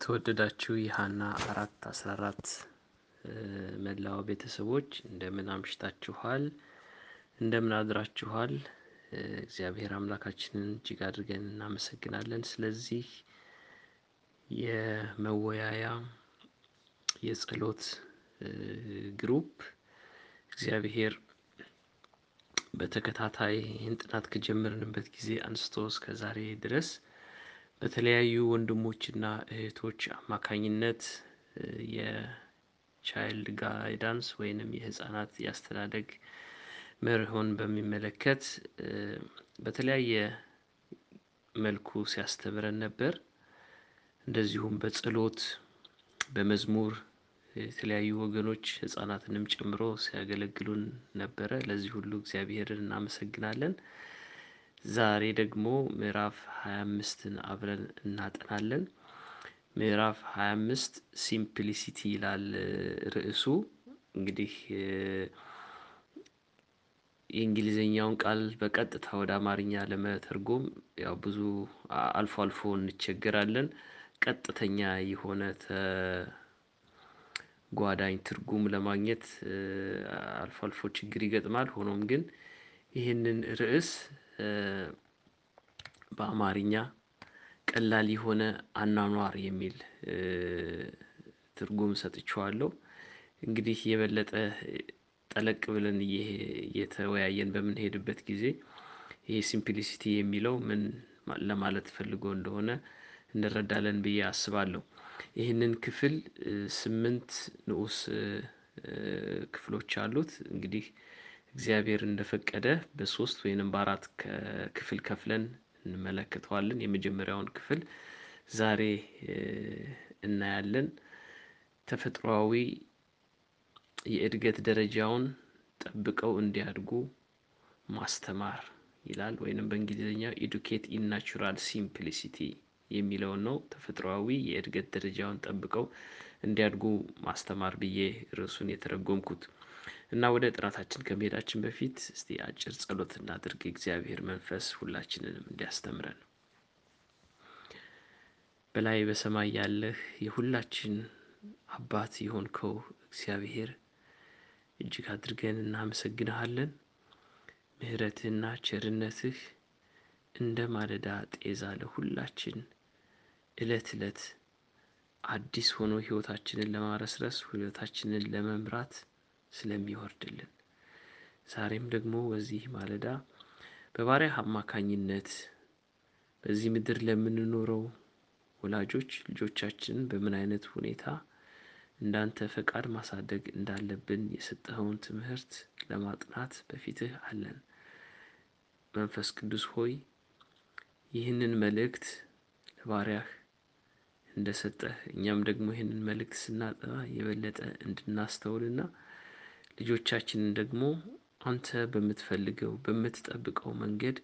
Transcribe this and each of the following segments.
የተወደዳችሁ የሀና አራት አስራ አራት መላው ቤተሰቦች እንደምን አምሽታችኋል? እንደምን አድራችኋል? እግዚአብሔር አምላካችንን እጅግ አድርገን እናመሰግናለን። ስለዚህ የመወያያ የጸሎት ግሩፕ እግዚአብሔር በተከታታይ ይህን ጥናት ከጀመርንበት ጊዜ አንስቶ እስከ ዛሬ ድረስ በተለያዩ ወንድሞችና እህቶች አማካኝነት የቻይልድ ጋይዳንስ ወይንም የህፃናት የአስተዳደግ መርሆን በሚመለከት በተለያየ መልኩ ሲያስተምረን ነበር። እንደዚሁም በጸሎት በመዝሙር የተለያዩ ወገኖች ህፃናትንም ጨምሮ ሲያገለግሉን ነበረ። ለዚህ ሁሉ እግዚአብሔርን እናመሰግናለን። ዛሬ ደግሞ ምዕራፍ ሃያ አምስትን አብረን እናጠናለን። ምዕራፍ ሃያ አምስት ሲምፕሊሲቲ ይላል ርዕሱ። እንግዲህ የእንግሊዘኛውን ቃል በቀጥታ ወደ አማርኛ ለመተርጎም ያው ብዙ አልፎ አልፎ እንቸገራለን። ቀጥተኛ የሆነ ተጓዳኝ ትርጉም ለማግኘት አልፎ አልፎ ችግር ይገጥማል። ሆኖም ግን ይህንን ርዕስ በአማርኛ ቀላል የሆነ አኗኗር የሚል ትርጉም ሰጥቼዋለሁ። እንግዲህ የበለጠ ጠለቅ ብለን እየተወያየን በምንሄድበት ጊዜ ይሄ ሲምፕሊሲቲ የሚለው ምን ለማለት ፈልጎ እንደሆነ እንረዳለን ብዬ አስባለሁ። ይህንን ክፍል ስምንት ንዑስ ክፍሎች አሉት። እንግዲህ እግዚአብሔር እንደፈቀደ በሶስት ወይንም በአራት ክፍል ከፍለን እንመለከተዋለን። የመጀመሪያውን ክፍል ዛሬ እናያለን። ተፈጥሮአዊ የእድገት ደረጃውን ጠብቀው እንዲያድጉ ማስተማር ይላል ወይንም በእንግሊዘኛ educate in natural simplicity የሚለውን ነው። ተፈጥሮአዊ የእድገት ደረጃውን ጠብቀው እንዲያድጉ ማስተማር ብዬ ርዕሱን የተረጎምኩት እና ወደ ጥናታችን ከመሄዳችን በፊት እስቲ አጭር ጸሎት እናድርግ። እግዚአብሔር መንፈስ ሁላችንንም እንዲያስተምረን በላይ በሰማይ ያለህ የሁላችን አባት የሆንከው እግዚአብሔር እጅግ አድርገን እናመሰግንሃለን። ምሕረትህና ቸርነትህ እንደ ማለዳ ጤዛ ለሁላችን እለት እለት አዲስ ሆኖ ህይወታችንን ለማረስረስ ህይወታችንን ለመምራት ስለሚወርድልን ዛሬም ደግሞ በዚህ ማለዳ በባሪያህ አማካኝነት በዚህ ምድር ለምንኖረው ወላጆች ልጆቻችንን በምን አይነት ሁኔታ እንዳንተ ፈቃድ ማሳደግ እንዳለብን የሰጠኸውን ትምህርት ለማጥናት በፊትህ አለን። መንፈስ ቅዱስ ሆይ ይህንን መልእክት ለባሪያህ እንደሰጠህ እኛም ደግሞ ይህንን መልእክት ስናጠና የበለጠ እንድናስተውልና ልጆቻችንን ደግሞ አንተ በምትፈልገው በምትጠብቀው መንገድ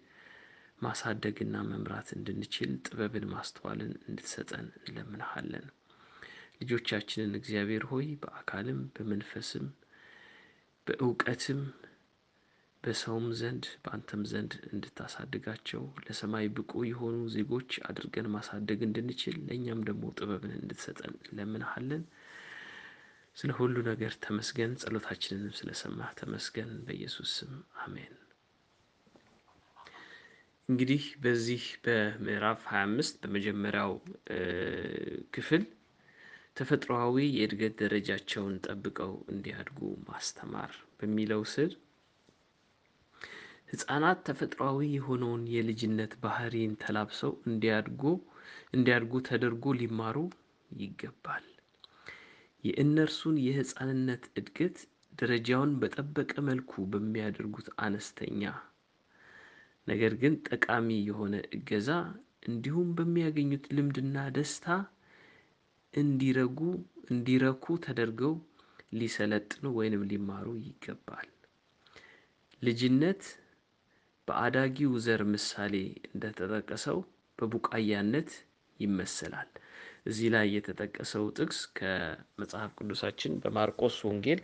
ማሳደግና መምራት እንድንችል ጥበብን ማስተዋልን እንድትሰጠን እንለምንሃለን። ልጆቻችንን እግዚአብሔር ሆይ በአካልም በመንፈስም በእውቀትም በሰውም ዘንድ በአንተም ዘንድ እንድታሳድጋቸው ለሰማይ ብቁ የሆኑ ዜጎች አድርገን ማሳደግ እንድንችል ለእኛም ደግሞ ጥበብን እንድትሰጠን እንለምንሃለን። ስለ ሁሉ ነገር ተመስገን። ጸሎታችንንም ስለሰማህ ተመስገን። በኢየሱስ ስም አሜን። እንግዲህ በዚህ በምዕራፍ 25 በመጀመሪያው ክፍል ተፈጥሮአዊ የእድገት ደረጃቸውን ጠብቀው እንዲያድጉ ማስተማር በሚለው ስር ህፃናት ተፈጥሮአዊ የሆነውን የልጅነት ባህሪን ተላብሰው እንዲያድጉ እንዲያድጉ ተደርጎ ሊማሩ ይገባል። የእነርሱን የህፃንነት እድገት ደረጃውን በጠበቀ መልኩ በሚያደርጉት አነስተኛ ነገር ግን ጠቃሚ የሆነ እገዛ እንዲሁም በሚያገኙት ልምድና ደስታ እንዲረጉ እንዲረኩ ተደርገው ሊሰለጥኑ ወይንም ሊማሩ ይገባል። ልጅነት በአዳጊው ዘር ምሳሌ እንደተጠቀሰው በቡቃያነት ይመሰላል። እዚህ ላይ የተጠቀሰው ጥቅስ ከመጽሐፍ ቅዱሳችን በማርቆስ ወንጌል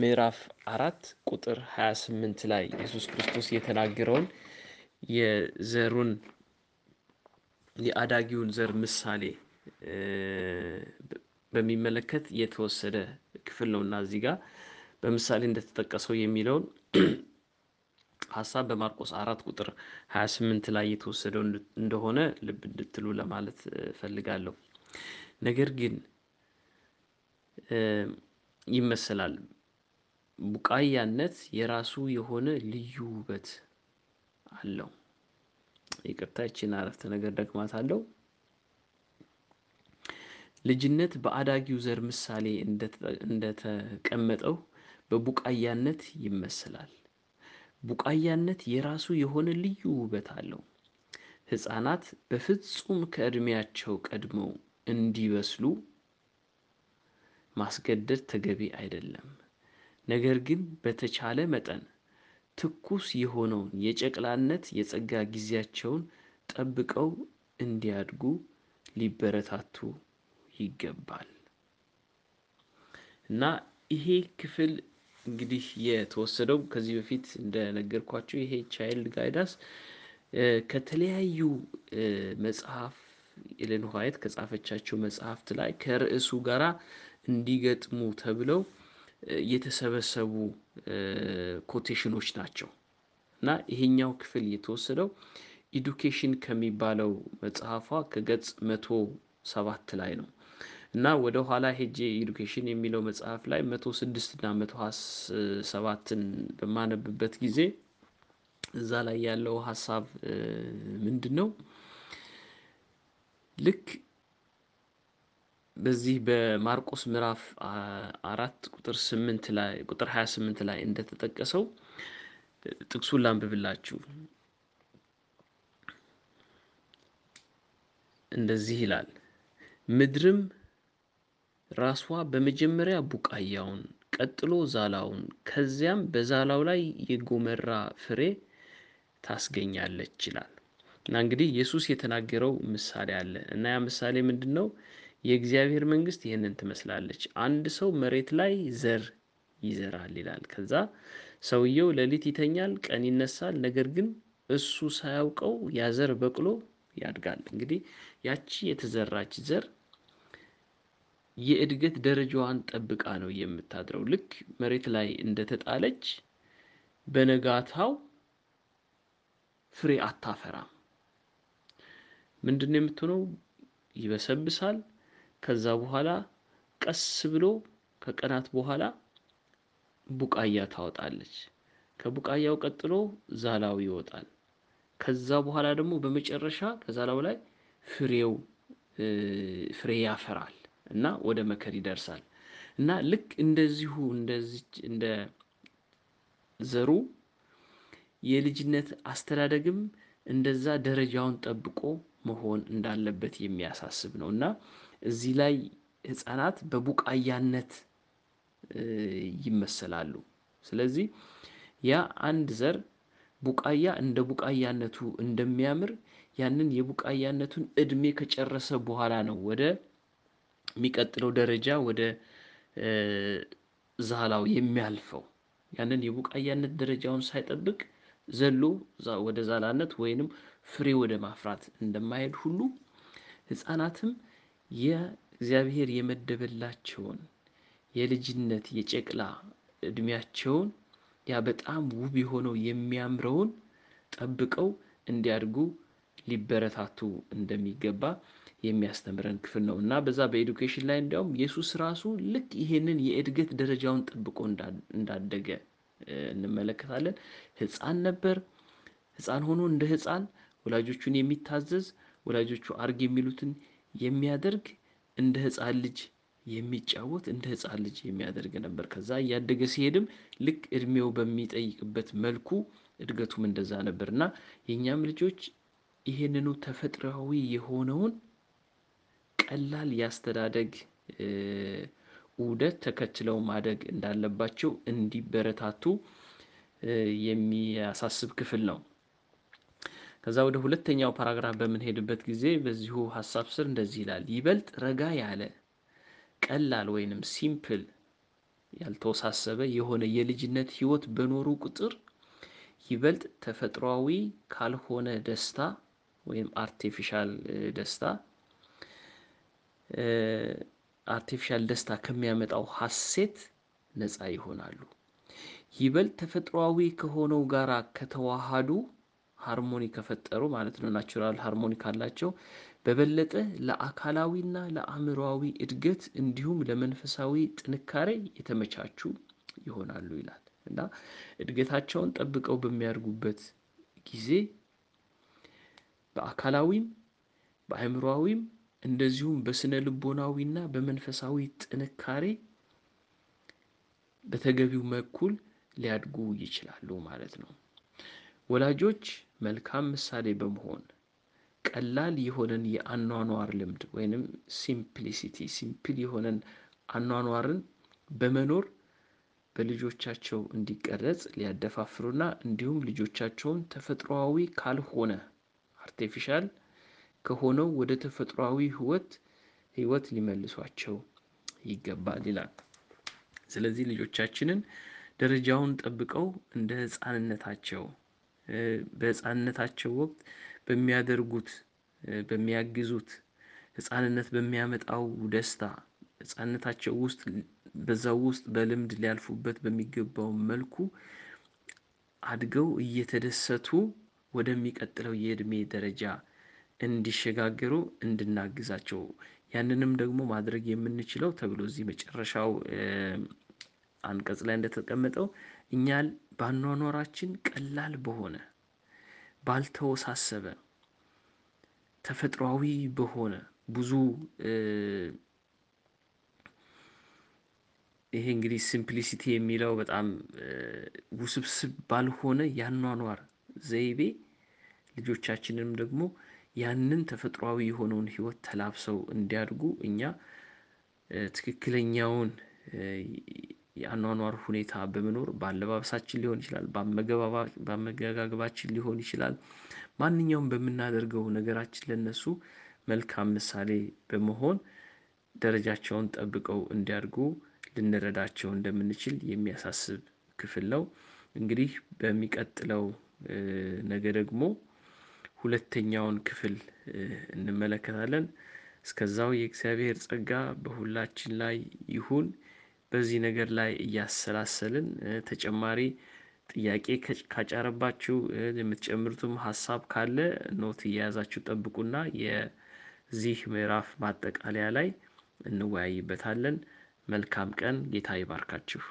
ምዕራፍ አራት ቁጥር ሃያ ስምንት ላይ ኢየሱስ ክርስቶስ የተናገረውን የዘሩን የአዳጊውን ዘር ምሳሌ በሚመለከት የተወሰደ ክፍል ነው እና እዚህ ጋር በምሳሌ እንደተጠቀሰው የሚለውን ሀሳብ በማርቆስ አራት ቁጥር 28 ላይ የተወሰደው እንደሆነ ልብ እንድትሉ ለማለት እፈልጋለሁ። ነገር ግን ይመሰላል ቡቃያነት የራሱ የሆነ ልዩ ውበት አለው። ይቅርታ ይቺን አረፍተ ነገር ደግማታለሁ። ልጅነት በአዳጊው ዘር ምሳሌ እንደተቀመጠው በቡቃያነት ይመሰላል። ቡቃያነት የራሱ የሆነ ልዩ ውበት አለው። ሕፃናት በፍጹም ከእድሜያቸው ቀድመው እንዲበስሉ ማስገደድ ተገቢ አይደለም። ነገር ግን በተቻለ መጠን ትኩስ የሆነውን የጨቅላነት የጸጋ ጊዜያቸውን ጠብቀው እንዲያድጉ ሊበረታቱ ይገባል። እና ይሄ ክፍል እንግዲህ የተወሰደው ከዚህ በፊት እንደነገርኳቸው ይሄ ቻይልድ ጋይዳንስ ከተለያዩ መጽሐፍ ኤለን ዋይት ከጻፈቻቸው መጽሐፍት ላይ ከርዕሱ ጋራ እንዲገጥሙ ተብለው የተሰበሰቡ quotation ኖች ናቸው። እና ይሄኛው ክፍል የተወሰደው Education ከሚባለው መጽሐፏ ከገጽ መቶ ሰባት ላይ ነው። እና ወደ ኋላ ሄጄ Education የሚለው መጽሐፍ ላይ መቶ ስድስት እና መቶ ሰባትን በማነብበት ጊዜ እዛ ላይ ያለው ሀሳብ ምንድን ነው? ልክ በዚህ በማርቆስ ምዕራፍ አራት ቁጥር ስምንት ላይ ቁጥር ሀያ ስምንት ላይ እንደተጠቀሰው ጥቅሱን ላንብብላችሁ። እንደዚህ ይላል ምድርም ራሷ በመጀመሪያ ቡቃያውን ቀጥሎ ዛላውን ከዚያም በዛላው ላይ የጎመራ ፍሬ ታስገኛለች ይላል። እና እንግዲህ ኢየሱስ የተናገረው ምሳሌ አለ እና ያ ምሳሌ ምንድን ነው? የእግዚአብሔር መንግስት ይህንን ትመስላለች። አንድ ሰው መሬት ላይ ዘር ይዘራል ይላል። ከዛ ሰውየው ሌሊት ይተኛል፣ ቀን ይነሳል። ነገር ግን እሱ ሳያውቀው ያ ዘር በቅሎ ያድጋል። እንግዲህ ያቺ የተዘራች ዘር የእድገት ደረጃዋን ጠብቃ ነው የምታድረው። ልክ መሬት ላይ እንደተጣለች በነጋታው ፍሬ አታፈራም። ምንድን ነው የምትሆነው? ይበሰብሳል። ከዛ በኋላ ቀስ ብሎ ከቀናት በኋላ ቡቃያ ታወጣለች። ከቡቃያው ቀጥሎ ዛላው ይወጣል። ከዛ በኋላ ደግሞ በመጨረሻ ከዛላው ላይ ፍሬው ፍሬ ያፈራል እና ወደ መከር ይደርሳል። እና ልክ እንደዚሁ እንደዚች እንደ ዘሩ የልጅነት አስተዳደግም እንደዛ ደረጃውን ጠብቆ መሆን እንዳለበት የሚያሳስብ ነው። እና እዚህ ላይ ህፃናት በቡቃያነት ይመሰላሉ። ስለዚህ ያ አንድ ዘር ቡቃያ እንደ ቡቃያነቱ እንደሚያምር ያንን የቡቃያነቱን እድሜ ከጨረሰ በኋላ ነው ወደ የሚቀጥለው ደረጃ ወደ ዛላው የሚያልፈው። ያንን የቡቃያነት ደረጃውን ሳይጠብቅ ዘሎ ወደ ዛላነት ወይንም ፍሬ ወደ ማፍራት እንደማይሄድ ሁሉ ህፃናትም የእግዚአብሔር የመደበላቸውን የልጅነት የጨቅላ እድሜያቸውን ያ በጣም ውብ የሆነው የሚያምረውን ጠብቀው እንዲያድጉ ሊበረታቱ እንደሚገባ የሚያስተምረን ክፍል ነው። እና በዛ በኤዱኬሽን ላይ እንዲያውም ኢየሱስ ራሱ ልክ ይሄንን የእድገት ደረጃውን ጠብቆ እንዳደገ እንመለከታለን። ህፃን ነበር። ህፃን ሆኖ እንደ ህፃን ወላጆቹን የሚታዘዝ ወላጆቹ አርግ የሚሉትን የሚያደርግ እንደ ህፃን ልጅ የሚጫወት እንደ ህፃን ልጅ የሚያደርግ ነበር። ከዛ እያደገ ሲሄድም ልክ እድሜው በሚጠይቅበት መልኩ እድገቱም እንደዛ ነበር እና የእኛም ልጆች ይሄንኑ ተፈጥሯዊ የሆነውን ቀላል ያስተዳደግ ዑደት ተከትለው ማደግ እንዳለባቸው እንዲበረታቱ የሚያሳስብ ክፍል ነው። ከዛ ወደ ሁለተኛው paragraph በምንሄድበት ጊዜ በዚሁ ሀሳብ ስር እንደዚህ ይላል። ይበልጥ ረጋ ያለ ቀላል ወይንም simple ያልተወሳሰበ የሆነ የልጅነት ህይወት በኖሩ ቁጥር ይበልጥ ተፈጥሯዊ ካልሆነ ደስታ ወይም artificial ደስታ artificial ደስታ ከሚያመጣው ሀሴት ነፃ ይሆናሉ። ይበልጥ ተፈጥሯዊ ከሆነው ጋራ ከተዋሃዱ harmony ከፈጠሩ ማለት ነው natural harmony ካላቸው በበለጠ ለአካላዊና ለአእምሮአዊ እድገት እንዲሁም ለመንፈሳዊ ጥንካሬ የተመቻቹ ይሆናሉ ይላል እና እድገታቸውን ጠብቀው በሚያድጉበት ጊዜ በአካላዊም በአእምሮአዊም እንደዚሁም በስነ ልቦናዊና በመንፈሳዊ ጥንካሬ በተገቢው በኩል ሊያድጉ ይችላሉ ማለት ነው። ወላጆች መልካም ምሳሌ በመሆን ቀላል የሆነን የአኗኗር ልምድ ወይንም simplicity simple የሆነን አኗኗርን በመኖር በልጆቻቸው እንዲቀረጽ ሊያደፋፍሩና እንዲሁም ልጆቻቸውን ተፈጥሮአዊ ካልሆነ artificial ከሆነው ወደ ተፈጥሮአዊ ህይወት ህይወት ሊመልሷቸው ይገባል ይላል። ስለዚህ ልጆቻችንን ደረጃውን ጠብቀው እንደ ህፃንነታቸው በህፃንነታቸው ወቅት በሚያደርጉት በሚያግዙት ህፃንነት በሚያመጣው ደስታ ህፃንነታቸው ውስጥ በዛው ውስጥ በልምድ ሊያልፉበት በሚገባው መልኩ አድገው እየተደሰቱ ወደሚቀጥለው የእድሜ ደረጃ እንዲሸጋገሩ እንድናግዛቸው። ያንንም ደግሞ ማድረግ የምንችለው ተብሎ እዚህ መጨረሻው አንቀጽ ላይ እንደተቀመጠው እኛን በአኗኗራችን ቀላል በሆነ ባልተወሳሰበ ተፈጥሯዊ በሆነ ብዙ ይሄ እንግዲህ ሲምፕሊሲቲ የሚለው በጣም ውስብስብ ባልሆነ ያኗኗር ዘይቤ ልጆቻችንንም ደግሞ ያንን ተፈጥሯዊ የሆነውን ህይወት ተላብሰው እንዲያድጉ እኛ ትክክለኛውን የአኗኗር ሁኔታ በመኖር በአለባበሳችን ሊሆን ይችላል በአመጋገባችን ሊሆን ይችላል ማንኛውም በምናደርገው ነገራችን ለእነሱ መልካም ምሳሌ በመሆን ደረጃቸውን ጠብቀው እንዲያድጉ ልንረዳቸው እንደምንችል የሚያሳስብ ክፍል ነው። እንግዲህ በሚቀጥለው ነገ ደግሞ ሁለተኛውን ክፍል እንመለከታለን። እስከዛው የእግዚአብሔር ጸጋ በሁላችን ላይ ይሁን። በዚህ ነገር ላይ እያሰላሰልን ተጨማሪ ጥያቄ ካጫረባችሁ የምትጨምሩትም ሀሳብ ካለ ኖት እየያዛችሁ ጠብቁና የዚህ ምዕራፍ ማጠቃለያ ላይ እንወያይበታለን። መልካም ቀን ጌታ ይባርካችሁ